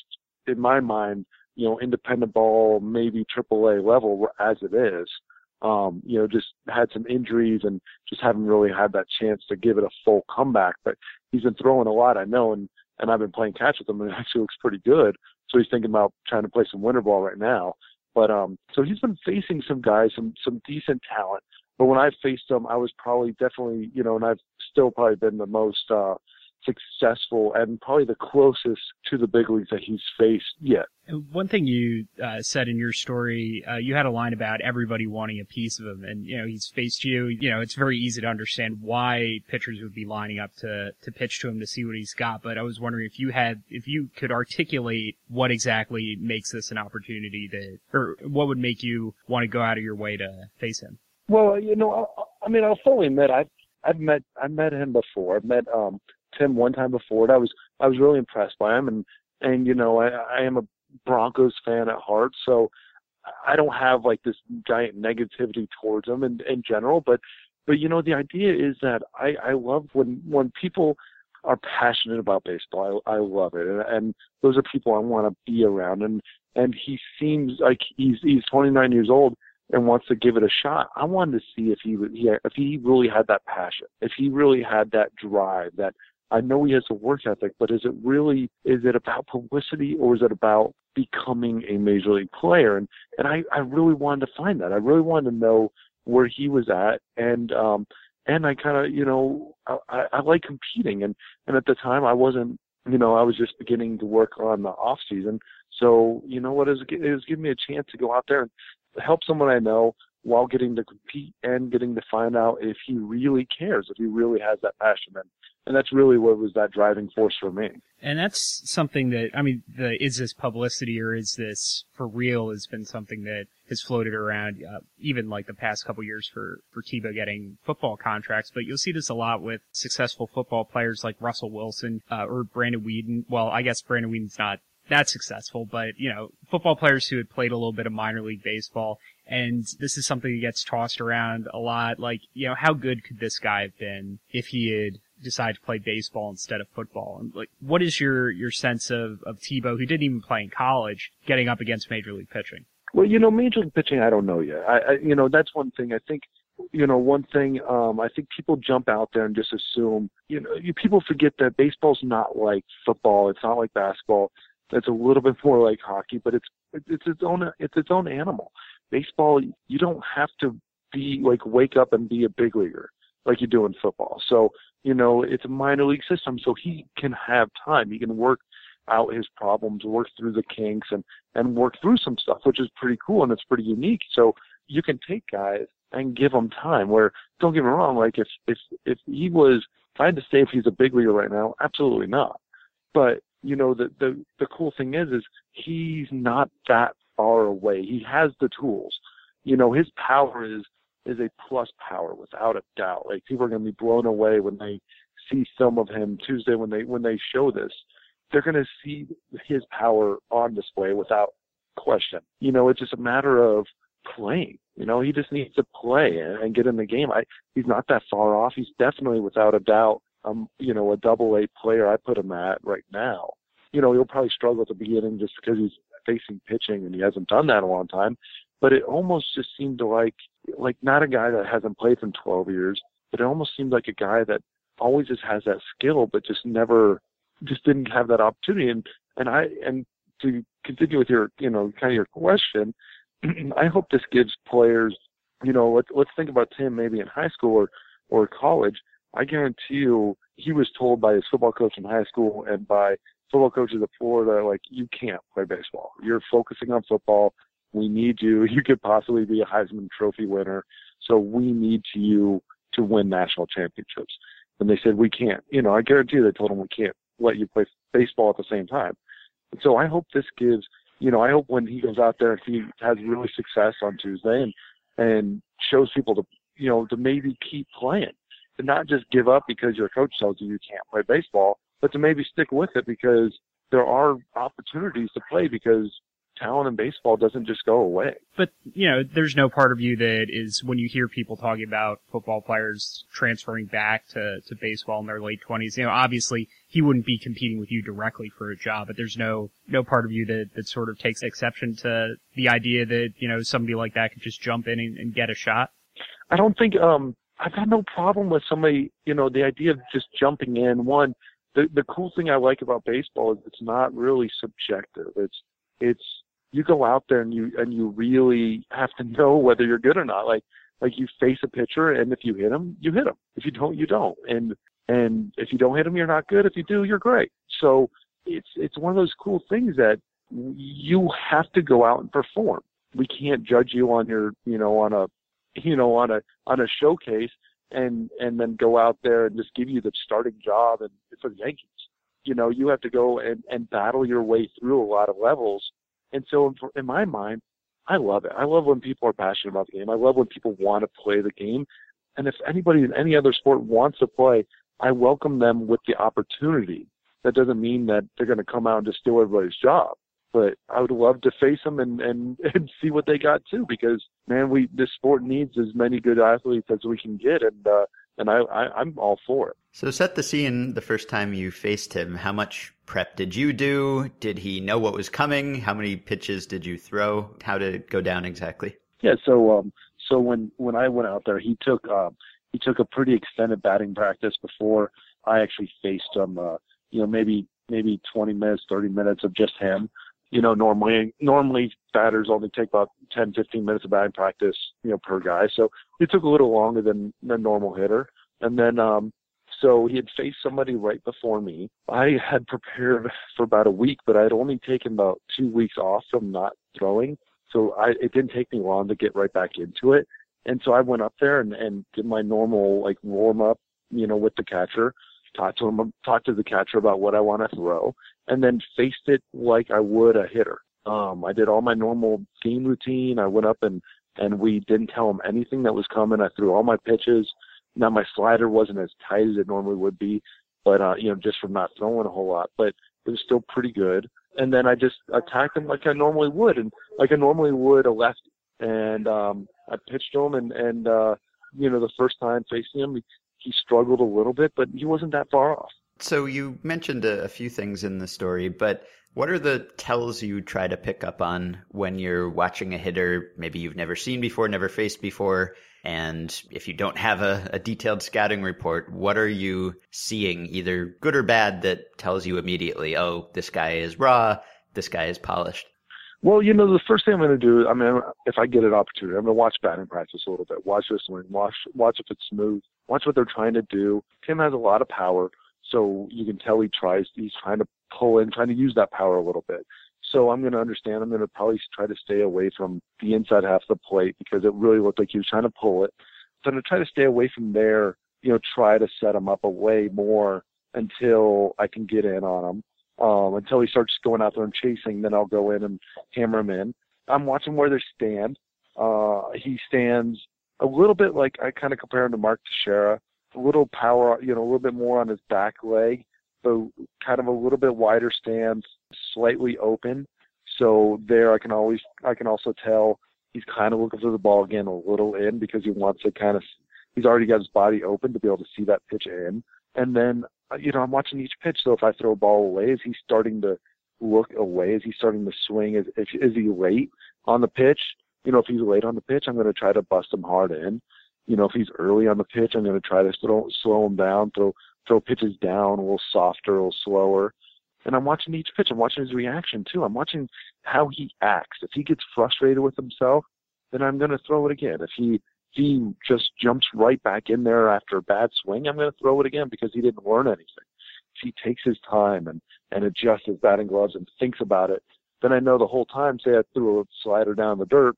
in my mind, you know, independent ball, maybe AAA level as it is um, you know, just had some injuries and just haven't really had that chance to give it a full comeback. But he's been throwing a lot, I know, and and I've been playing catch with him, and it actually looks pretty good. So he's thinking about trying to play some winter ball right now. But um, so he's been facing some guys, some some decent talent. But when I faced him, I was probably definitely, you know, and I've still probably been the most uh, successful and probably the closest to the big leagues that he's faced yet.
One thing you uh, said in your story, uh, you had a line about everybody wanting a piece of him, and you know he's faced you. You know it's very easy to understand why pitchers would be lining up to to pitch to him to see what he's got. But I was wondering if you had, if you could articulate what exactly makes this an opportunity that, or what would make you want to go out of your way to face him.
Well, you know, I, I mean, I'll fully admit I've I've met I've met him before. I've met um Tim one time before, and I was I was really impressed by him, and and you know I I am a Broncos fan at heart, so I don't have like this giant negativity towards him in in general, but but you know the idea is that I I love when when people are passionate about baseball. I I love it, and, and those are people I want to be around, and and he seems like he's he's 29 years old and wants to give it a shot. I wanted to see if he if he really had that passion, if he really had that drive, that I know he has a work ethic, but is it really is it about publicity or is it about becoming a major league player? And and I I really wanted to find that. I really wanted to know where he was at, and um and I kind of you know I, I like competing, and and at the time I wasn't you know I was just beginning to work on the off season. So you know what is it was giving me a chance to go out there and help someone I know while getting to compete and getting to find out if he really cares, if he really has that passion. And, and that's really what was that driving force for me.
And that's something that, I mean, the, is this publicity or is this for real has been something that has floated around, uh, even like the past couple years for, for Tebow getting football contracts. But you'll see this a lot with successful football players like Russell Wilson, uh, or Brandon Weeden. Well, I guess Brandon Weeden's not that successful, but you know, football players who had played a little bit of minor league baseball and this is something that gets tossed around a lot. Like, you know, how good could this guy have been if he had decided to play baseball instead of football? And like, what is your, your sense of, of Tebow, who didn't even play in college, getting up against major league pitching?
Well, you know, major league pitching, I don't know yet. I, I you know, that's one thing I think, you know, one thing, um, I think people jump out there and just assume, you know, you, people forget that baseball's not like football. It's not like basketball. It's a little bit more like hockey, but it's, it's its own, it's its own animal baseball, you don't have to be like wake up and be a big leaguer like you do in football. So, you know, it's a minor league system, so he can have time. He can work out his problems, work through the kinks and and work through some stuff, which is pretty cool and it's pretty unique. So you can take guys and give them time. Where don't get me wrong, like if if if he was, if I had to say if he's a big leaguer right now, absolutely not. But you know the the the cool thing is is he's not that far away. He has the tools. You know, his power is is a plus power without a doubt. Like people are going to be blown away when they see some of him Tuesday when they when they show this. They're going to see his power on display without question. You know, it's just a matter of playing. You know, he just needs to play and, and get in the game. I he's not that far off. He's definitely without a doubt um, you know, a double A player I put him at right now. You know, he'll probably struggle at the beginning just because he's facing pitching, and he hasn't done that in a long time. But it almost just seemed like like not a guy that hasn't played for 12 years, but it almost seemed like a guy that always just has that skill, but just never just didn't have that opportunity. And and I and to continue with your you know kind of your question, I hope this gives players you know let's let's think about Tim maybe in high school or or college. I guarantee you he was told by his football coach in high school and by football coaches at Florida, like, you can't play baseball. You're focusing on football. We need you. You could possibly be a Heisman Trophy winner. So we need you to win national championships. And they said, we can't. You know, I guarantee they told him we can't let you play baseball at the same time. And so I hope this gives, you know, I hope when he goes out there he has really success on Tuesday and, and shows people to, you know, to maybe keep playing, to not just give up because your coach tells you you can't play baseball, but to maybe stick with it because there are opportunities to play because talent in baseball doesn't just go away.
But, you know, there's no part of you that is when you hear people talking about football players transferring back to, to baseball in their late twenties, you know, obviously he wouldn't be competing with you directly for a job, but there's no, no part of you that, that sort of takes exception to the idea that, you know, somebody like that could just jump in and, and get a shot.
I don't think, um, I've got no problem with somebody, you know, the idea of just jumping in. One, the the cool thing I like about baseball is it's not really subjective. It's it's you go out there and you and you really have to know whether you're good or not. Like Like you face a pitcher, and if you hit him, you hit him. If you don't, you don't. And and if you don't hit him, you're not good. If you do, you're great. So it's it's one of those cool things that you have to go out and perform. We can't judge you on your you know on a you know on a on a showcase and and then go out there and just give you the starting job and for the Yankees. You know, you have to go and and battle your way through a lot of levels. And so in, my mind, I love it. I love when people are passionate about the game. I love when people want to play the game. And if anybody in any other sport wants to play, I welcome them with the opportunity. That doesn't mean that they're going to come out and just steal everybody's job. But I would love to face them and, and, and see what they got too, because man, we this sport needs as many good athletes as we can get, and uh, and I, I I'm all for it.
So set the scene. The first time you faced him, how much prep did you do? Did he know what was coming? How many pitches did you throw? How did it go down exactly?
Yeah, so um, so when when I went out there, he took um, he took a pretty extended batting practice before I actually faced him. Uh, you know, maybe maybe 20 minutes, 30 minutes of just him. You know, normally normally batters only take about 10, 15 minutes of batting practice, you know, per guy. So it took a little longer than a normal hitter. And then um, so he had faced somebody right before me. I had prepared for about a week, but I had only taken about two weeks off from not throwing. So I, it didn't take me long to get right back into it. And so I went up there and, and did my normal like warm up, you know, with the catcher, talked to him, talked to the catcher about what I want to throw, and then faced it like I would a hitter. Um, I did all my normal game routine. I went up and and we didn't tell him anything that was coming. I threw all my pitches. Now my slider wasn't as tight as it normally would be, but uh, you know, just from not throwing a whole lot, but it was still pretty good. And then I just attacked him like I normally would, and like I normally would a lefty. And um, I pitched him, and and uh, you know, the first time facing him, he, he struggled a little bit, but he wasn't that far off.
So you mentioned a, a few things in the story, but what are the tells you try to pick up on when you're watching a hitter maybe you've never seen before, never faced before? And if you don't have a, a, detailed scouting report, what are you seeing, either good or bad, that tells you immediately, oh, this guy is raw, this guy is polished?
Well, you know, the first thing I'm going to do, I mean, if I get an opportunity, I'm going to watch batting practice a little bit, watch this swing, watch watch if it's smooth, watch what they're trying to do. Tim has a lot of power, so you can tell he tries, he's trying to pull in, trying to use that power a little bit. So I'm going to understand. I'm going to probably try to stay away from the inside half of the plate because it really looked like he was trying to pull it. So I'm going to try to stay away from there. You know, try to set him up away more until I can get in on him. Um, until he starts going out there and chasing, then I'll go in and hammer him in. I'm watching where they stand. Uh, he stands a little bit like I kind of compare him to Mark Teixeira. A little power, you know, a little bit more on his back leg, but kind of a little bit wider stance, slightly open. So there, I can always, I can also tell he's kind of looking for the ball again a little in because he wants to kind of, he's already got his body open to be able to see that pitch in. And then, uh, you know, I'm watching each pitch. So if I throw a ball away, is he starting to look away? Is he starting to swing? Is, is he late on the pitch? You know, if he's late on the pitch, I'm going to try to bust him hard in. You know, if he's early on the pitch, I'm going to try to slow, slow him down, throw throw pitches down a little softer, a little slower. And I'm watching each pitch. I'm watching his reaction too. I'm watching how he acts. If he gets frustrated with himself, then I'm going to throw it again. If he he just jumps right back in there after a bad swing, I'm going to throw it again because he didn't learn anything. If he takes his time and and adjusts his batting gloves and thinks about it, then I know the whole time. Say I threw a slider down the dirt,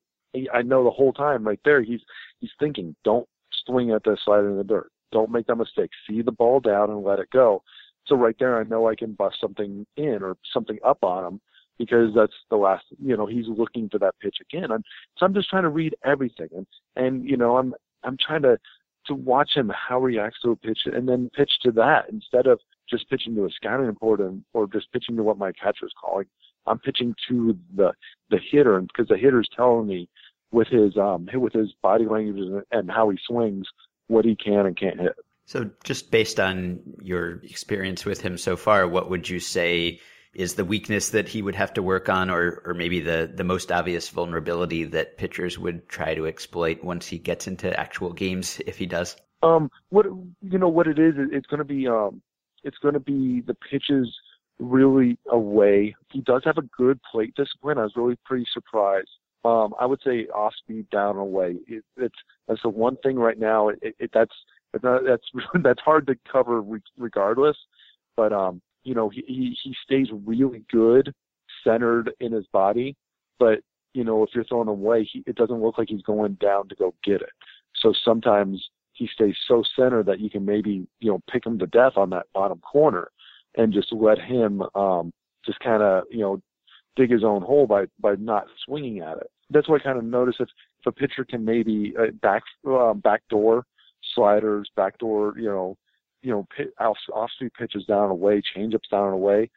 I know the whole time right there he's he's thinking, don't swing at the slider in the dirt. Don't make that mistake. See the ball down and let it go. So right there, I know I can bust something in or something up on him because that's the last, you know, he's looking for that pitch again. I'm, so I'm just trying to read everything and, and, you know, I'm, I'm trying to, to watch him how he reacts to a pitch and then pitch to that instead of just pitching to a scouting report and, or just pitching to what my catcher is calling. I'm pitching to the, the hitter because the hitter's telling me with his, um, with his body language and how he swings what he can and can't hit.
So, just based on your experience with him so far, what would you say is the weakness that he would have to work on, or, or maybe the, the most obvious vulnerability that pitchers would try to exploit once he gets into actual games, if he does?
Um, what you know, what it is, it's going to be, um, it's going to be the pitches really away. He does have a good plate discipline. I was really pretty surprised Um, I would say off speed, down away. It, it's that's the one thing right now. It, it, that's that's that's hard to cover regardless. But um, you know, he, he stays really good centered in his body. But you know, if you're throwing away, he, it doesn't look like he's going down to go get it. So sometimes he stays so centered that you can maybe you know pick him to death on that bottom corner, and just let him um, just kind of you know dig his own hole by by not swinging at it. That's what I kind of notice if if a pitcher can maybe uh, back uh, backdoor sliders, backdoor you know you know off off speed pitches down and away, changeups down and away.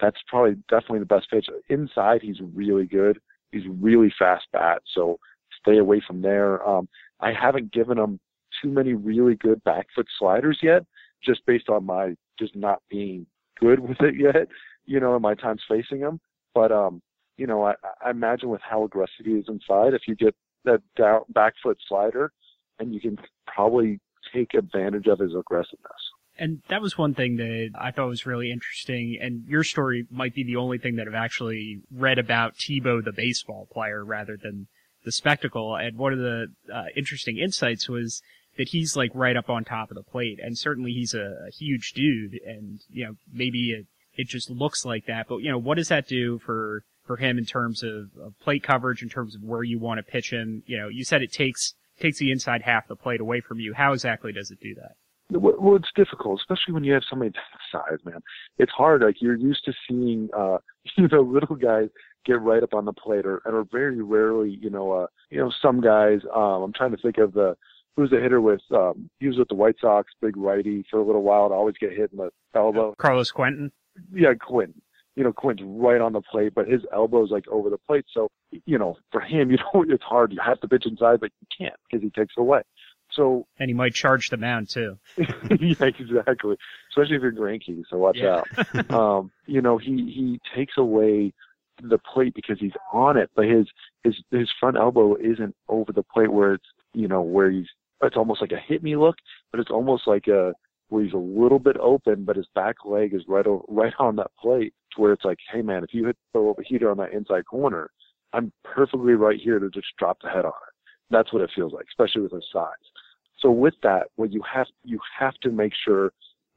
That's probably definitely the best pitch. Inside, he's really good. He's really fast bat, so stay away from there. Um, I haven't given him too many really good back foot sliders yet, just based on my just not being good with it yet. You know, in my times facing him. But um, you know, I, I imagine with how aggressive he is inside, if you get that down back foot slider, and you can probably take advantage of his aggressiveness.
And that was one thing that I thought was really interesting. And your story might be the only thing that I've actually read about Tebow, the baseball player, rather than the spectacle. And one of the uh, interesting insights was that he's like right up on top of the plate. And certainly he's a, a huge dude. And, you know, maybe it, it just looks like that. But, you know, what does that do for, for him in terms of, of plate coverage, in terms of where you want to pitch him? You know, you said it takes, takes the inside half the plate away from you. How exactly does it do that?
Well, it's difficult, especially when you have somebody that size, man. It's hard. Like you're used to seeing, uh, you know, little guys get right up on the plate, or and are very rarely, you know, uh, you know, some guys. Um, I'm trying to think of the who's the hitter with. Um, he was with the White Sox, big righty for a little while, and always get hit in the elbow.
Carlos Quentin.
Yeah, Quentin. You know, Quentin's right on the plate, but his elbow's like over the plate. So, you know, for him, you know, it's hard. You have to pitch inside, but you can't because he takes away. So
and he might charge the mound too.
yeah, exactly. Especially if you're Greinke, so watch yeah. out. um, you know, he he takes away the plate because he's on it, but his his his front elbow isn't over the plate where it's you know where he's it's almost like a hit me look, but it's almost like a where he's a little bit open, but his back leg is right over, right on that plate, where it's like, hey man, if you hit throw a heater on that inside corner, I'm perfectly right here to just drop the head on it. That's what it feels like, especially with his size. So with that, what you have you have to make sure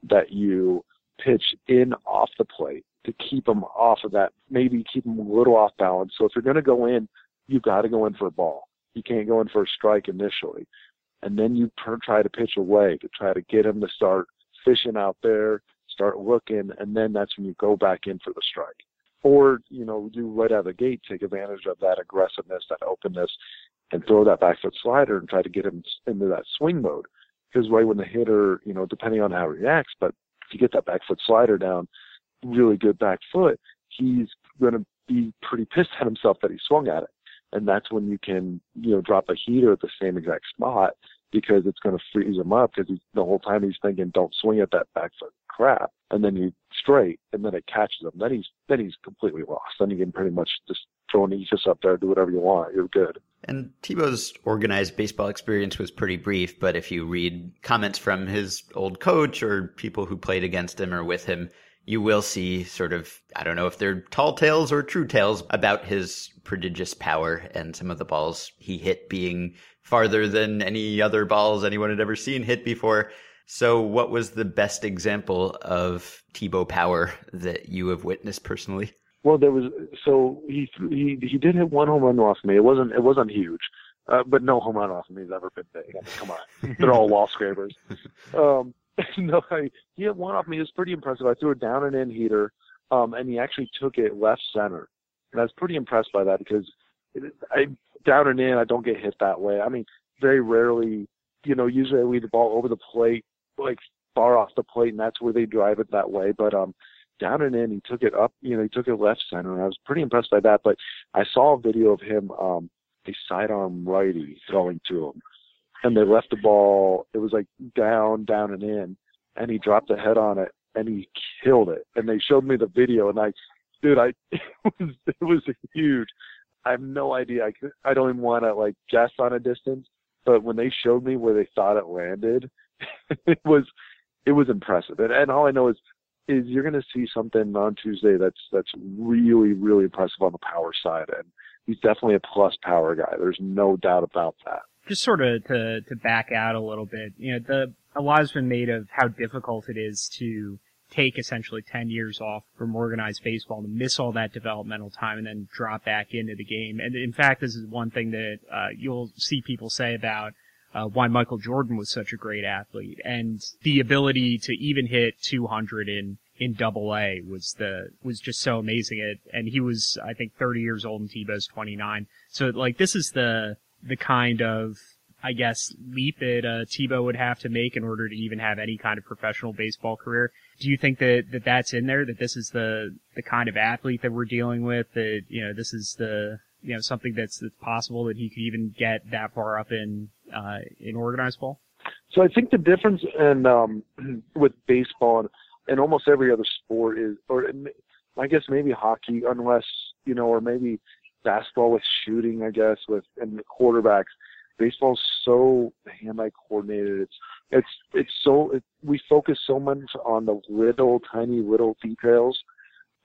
that you pitch in off the plate to keep them off of that, maybe keep them a little off balance. So if you're going to go in, you've got to go in for a ball. You can't go in for a strike initially. And then you per- try to pitch away to try to get him to start fishing out there, start looking, and then that's when you go back in for the strike. Or, you know, do right out of the gate, take advantage of that aggressiveness, that openness, and throw that back foot slider and try to get him into that swing mode. Because right when the hitter, you know, depending on how he reacts, but if you get that back foot slider down, really good back foot, he's going to be pretty pissed at himself that he swung at it. And that's when you can, you know, drop a heater at the same exact spot because it's going to freeze him up because the whole time he's thinking, don't swing at that back foot crap. And then you straight and then it catches him. Then he's, then he's completely lost. Then you can pretty much just throw an Aegis up there, do whatever you want. You're good.
And Tebow's organized baseball experience was pretty brief, but if you read comments from his old coach or people who played against him or with him, you will see sort of, I don't know if they're tall tales or true tales about his prodigious power and some of the balls he hit being farther than any other balls anyone had ever seen hit before. So what was the best example of Tebow power that you have witnessed personally?
Well, there was so he he he did hit one home run off me. It wasn't it wasn't huge, uh, but no home run off me has ever been big. I mean, come on, they're all wall scrapers. Um, no, I, he hit one off me. It was pretty impressive. I threw it down and in heater, um, and he actually took it left center, and I was pretty impressed by that because it, I down and in I don't get hit that way. I mean, very rarely, you know, usually I lead the ball over the plate, like far off the plate, and that's where they drive it that way. But um, down and in. He took it up, you know, he took it left center, and I was pretty impressed by that. But I saw a video of him, um, a sidearm righty throwing to him, and they left the ball. It was like down, down and in, and he dropped the head on it, and he killed it. And they showed me the video, and I, dude, I it was it was huge. I have no idea. I could, I don't even want to like guess on a distance, but when they showed me where they thought it landed, it was it was impressive. And, and all I know is is you're going to see something on Tuesday that's that's really really impressive on the power side, and he's definitely a plus power guy. There's no doubt about that.
Just sort of to to back out a little bit, you know, the a lot has been made of how difficult it is to take essentially 10 years off from organized baseball to miss all that developmental time and then drop back into the game. And in fact, this is one thing that uh, you'll see people say about uh, why Michael Jordan was such a great athlete. And the ability to even hit 200 in in double A was the was just so amazing. It and he was I think 30 years old and Tebow's 29 so like this is the the kind of I guess leap that uh, Tebow would have to make in order to even have any kind of professional baseball career. Do you think that, that that's in there that this is the the kind of athlete that we're dealing with that you know this is the you know something that's, that's possible that he could even get that far up in uh, in organized ball
so I think the difference in um, with baseball and in almost every other sport is, or I guess maybe hockey, unless you know, or maybe basketball with shooting. I guess with and the quarterbacks. Baseball's so hand-eye coordinated. It's it's it's so it, we focus so much on the little tiny little details.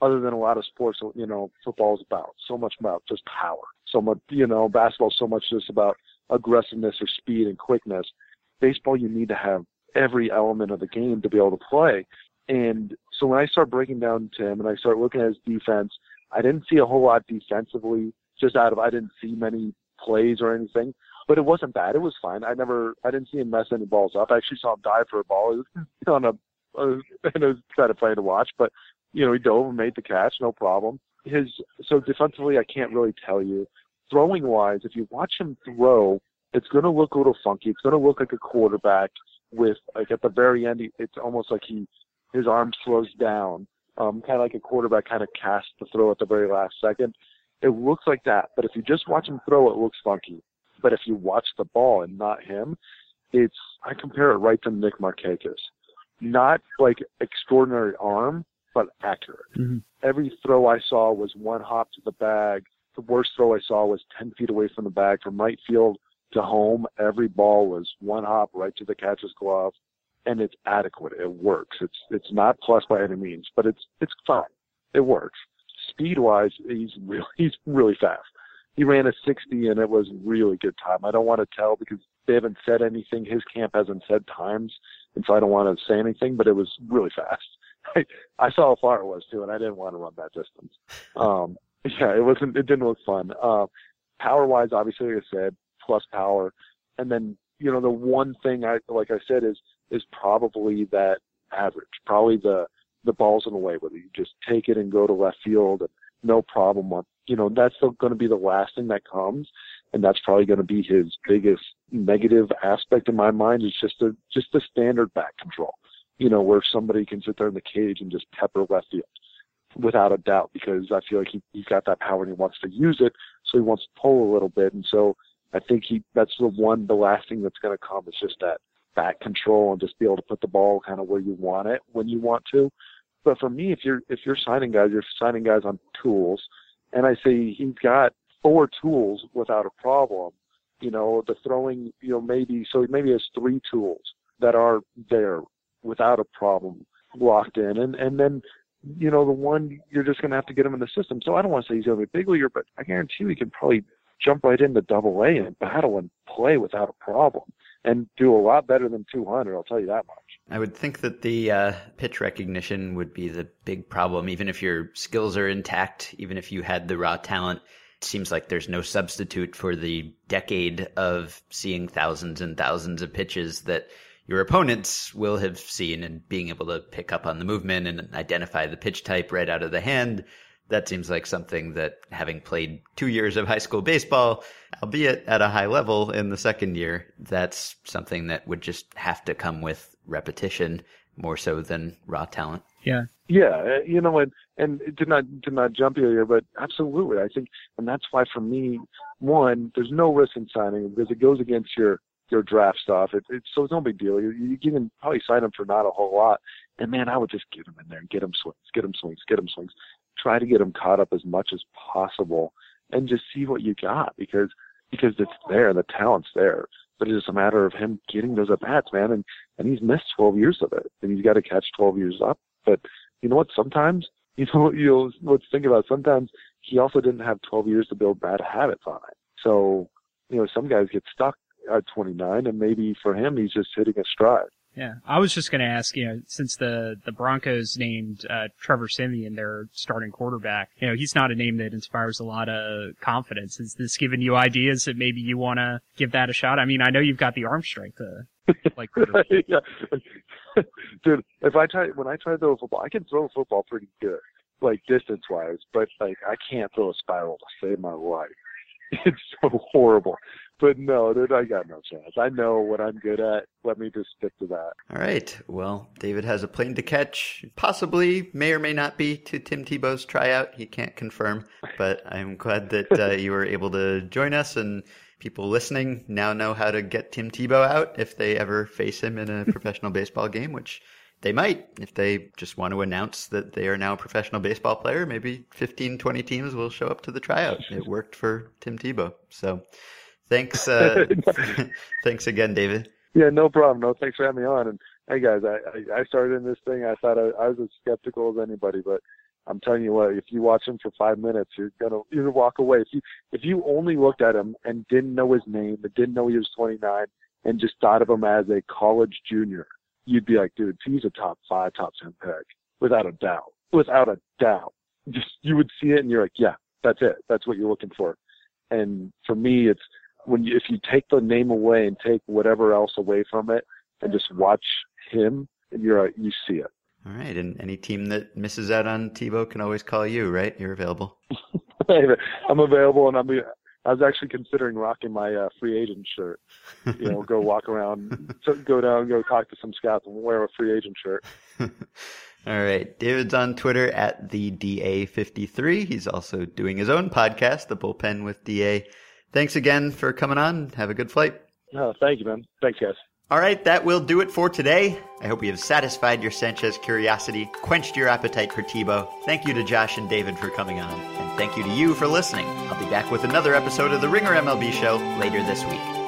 Other than a lot of sports, you know, football is about so much about just power. So much, you know, basketball so much just about aggressiveness or speed and quickness. Baseball, you need to have every element of the game to be able to play. And so when I start breaking down Tim and I start looking at his defense, I didn't see a whole lot defensively. Just out of I didn't see many plays or anything, but it wasn't bad. It was fine. I never I didn't see him mess any balls up. I actually saw him dive for a ball. On a, a it was kind of funny to watch, but you know he dove and made the catch, no problem. His so defensively, I can't really tell you. Throwing wise, if you watch him throw, it's going to look a little funky. It's going to look like a quarterback with like at the very end, it's almost like he his arm slows down, um, kind of like a quarterback kind of casts the throw at the very last second. It looks like that, but if you just watch him throw, it looks funky. But if you watch the ball and not him, it's I compare it right to Nick Markakis. Not like extraordinary arm, but accurate.
Mm-hmm.
Every throw I saw was one hop to the bag. The worst throw I saw was 10 feet away from the bag from right field to home. Every ball was one hop right to the catcher's glove and it's adequate. It works. It's it's not plus by any means, but it's it's fine. It works. Speed wise, he's really he's really fast. He ran a 60 and it was really good time. I don't want to tell because they haven't said anything. His camp hasn't said times, and so I don't want to say anything. But it was really fast. I, I saw how far it was too, and I didn't want to run that distance. Um, yeah, it wasn't. It didn't look fun. Uh, power wise, obviously, like I said, plus power, and then you know the one thing I like I said is is probably that average, probably the the balls in the way, whether you just take it and go to left field and no problem. On, you know, that's going to be the last thing that comes, and that's probably going to be his biggest negative aspect in my mind. Is just a just the standard back control. You know, where somebody can sit there in the cage and just pepper left field without a doubt because I feel like he, he's got that power and he wants to use it, so he wants to pull a little bit, and so I think he that's the one the last thing that's going to come is just that back control and just be able to put the ball kind of where you want it when you want to. But for me, if you're if you're signing guys, you're signing guys on tools, and I say he's got four tools without a problem. You know, the throwing, you know, maybe so maybe has three tools that are there without a problem locked in, and and then you know the one you're just going to have to get him in the system. So I don't want to say he's going to be a big leaguer, but I guarantee you he can probably jump right into Double A and battle and play without a problem and do a lot better than 200. I'll tell you that much.
I would think that the uh, pitch recognition would be the big problem, even if your skills are intact, even if you had the raw talent. It seems like there's no substitute for the decade of seeing thousands and thousands of pitches that your opponents will have seen and being able to pick up on the movement and identify the pitch type right out of the hand that seems like something that having played two years of high school baseball, albeit at a high level in the second year, that's something that would just have to come with repetition more so than raw talent.
Yeah.
Yeah, uh, you know, and and to not did not jump you here, but absolutely, I think, and that's why for me, one, there's no risk in signing because it goes against your your draft stuff. It, it's so it's no big deal. You, you can probably sign him for not a whole lot, and man, I would just get him in there and get him swings, get him swings, get him swings try to get them caught up as much as possible and just see what you got because because it's there, the talent's there. But it's just a matter of him getting those at bats, man, and and he's missed 12 years of it, and he's got to catch 12 years up. But you know what? Sometimes you know, you know, let's think about. It. Sometimes he also didn't have 12 years to build bad habits on it. So, you know, some guys get stuck at 29, and maybe for him, he's just hitting a stride.
Yeah, I was just going to ask, you know, since the the Broncos named uh, Trevor Siemian their starting quarterback, you know, he's not a name that inspires a lot of confidence. Is this giving you ideas that maybe you want to give that a shot? I mean, I know you've got the arm strength to like.
yeah. Dude, if I try when I try to throw a football, I can throw a football pretty good, like distance wise, but like I can't throw a spiral to save my life. It's so horrible. But no, dude, I got no chance. I know what I'm good at. Let me just stick to that.
All right. Well, David has a plane to catch. Possibly, may or may not be to Tim Tebow's tryout. He can't confirm, but I'm glad that uh, you were able to join us and people listening now know how to get Tim Tebow out if they ever face him in a professional baseball game, which they might if they just want to announce that they are now a professional baseball player. Maybe 15, 20 teams will show up to the tryout. It worked for Tim Tebow. So thanks. Uh, thanks again, David.
Yeah, no problem. No, thanks for having me on. And hey, guys, I, I started in this thing. I thought I, I was as skeptical as anybody, but I'm telling you what, if you watch him for five minutes, you're gonna you're gonna walk away. If you if you only looked at him and didn't know his name, and didn't know he was 29, and just thought of him as a college junior, you'd be like, dude, he's a top five, top ten pick, without a doubt, without a doubt. Just you would see it, and you're like, yeah, that's it. That's what you're looking for. And for me, it's when you, if you take the name away and take whatever else away from it, and just watch him, and you're you see it.
All right, and any team that misses out on Tebow can always call you, right? You're available.
I'm available, and I'm. I was actually considering rocking my uh, free agent shirt. You know, go walk around, go down, go talk to some scouts, and wear a free agent shirt.
All right. David's on Twitter at the DA53. He's also doing his own podcast, The Bullpen with DA. Thanks again for coming on. Have a good flight.
No, thank you, man. Thanks, guys.
All right, that will do it for today. I hope we have satisfied your Sanchez curiosity, quenched your appetite for Tebow. Thank you to Josh and David for coming on, and thank you to you for listening. I'll be back with another episode of the Ringer MLB Show later this week.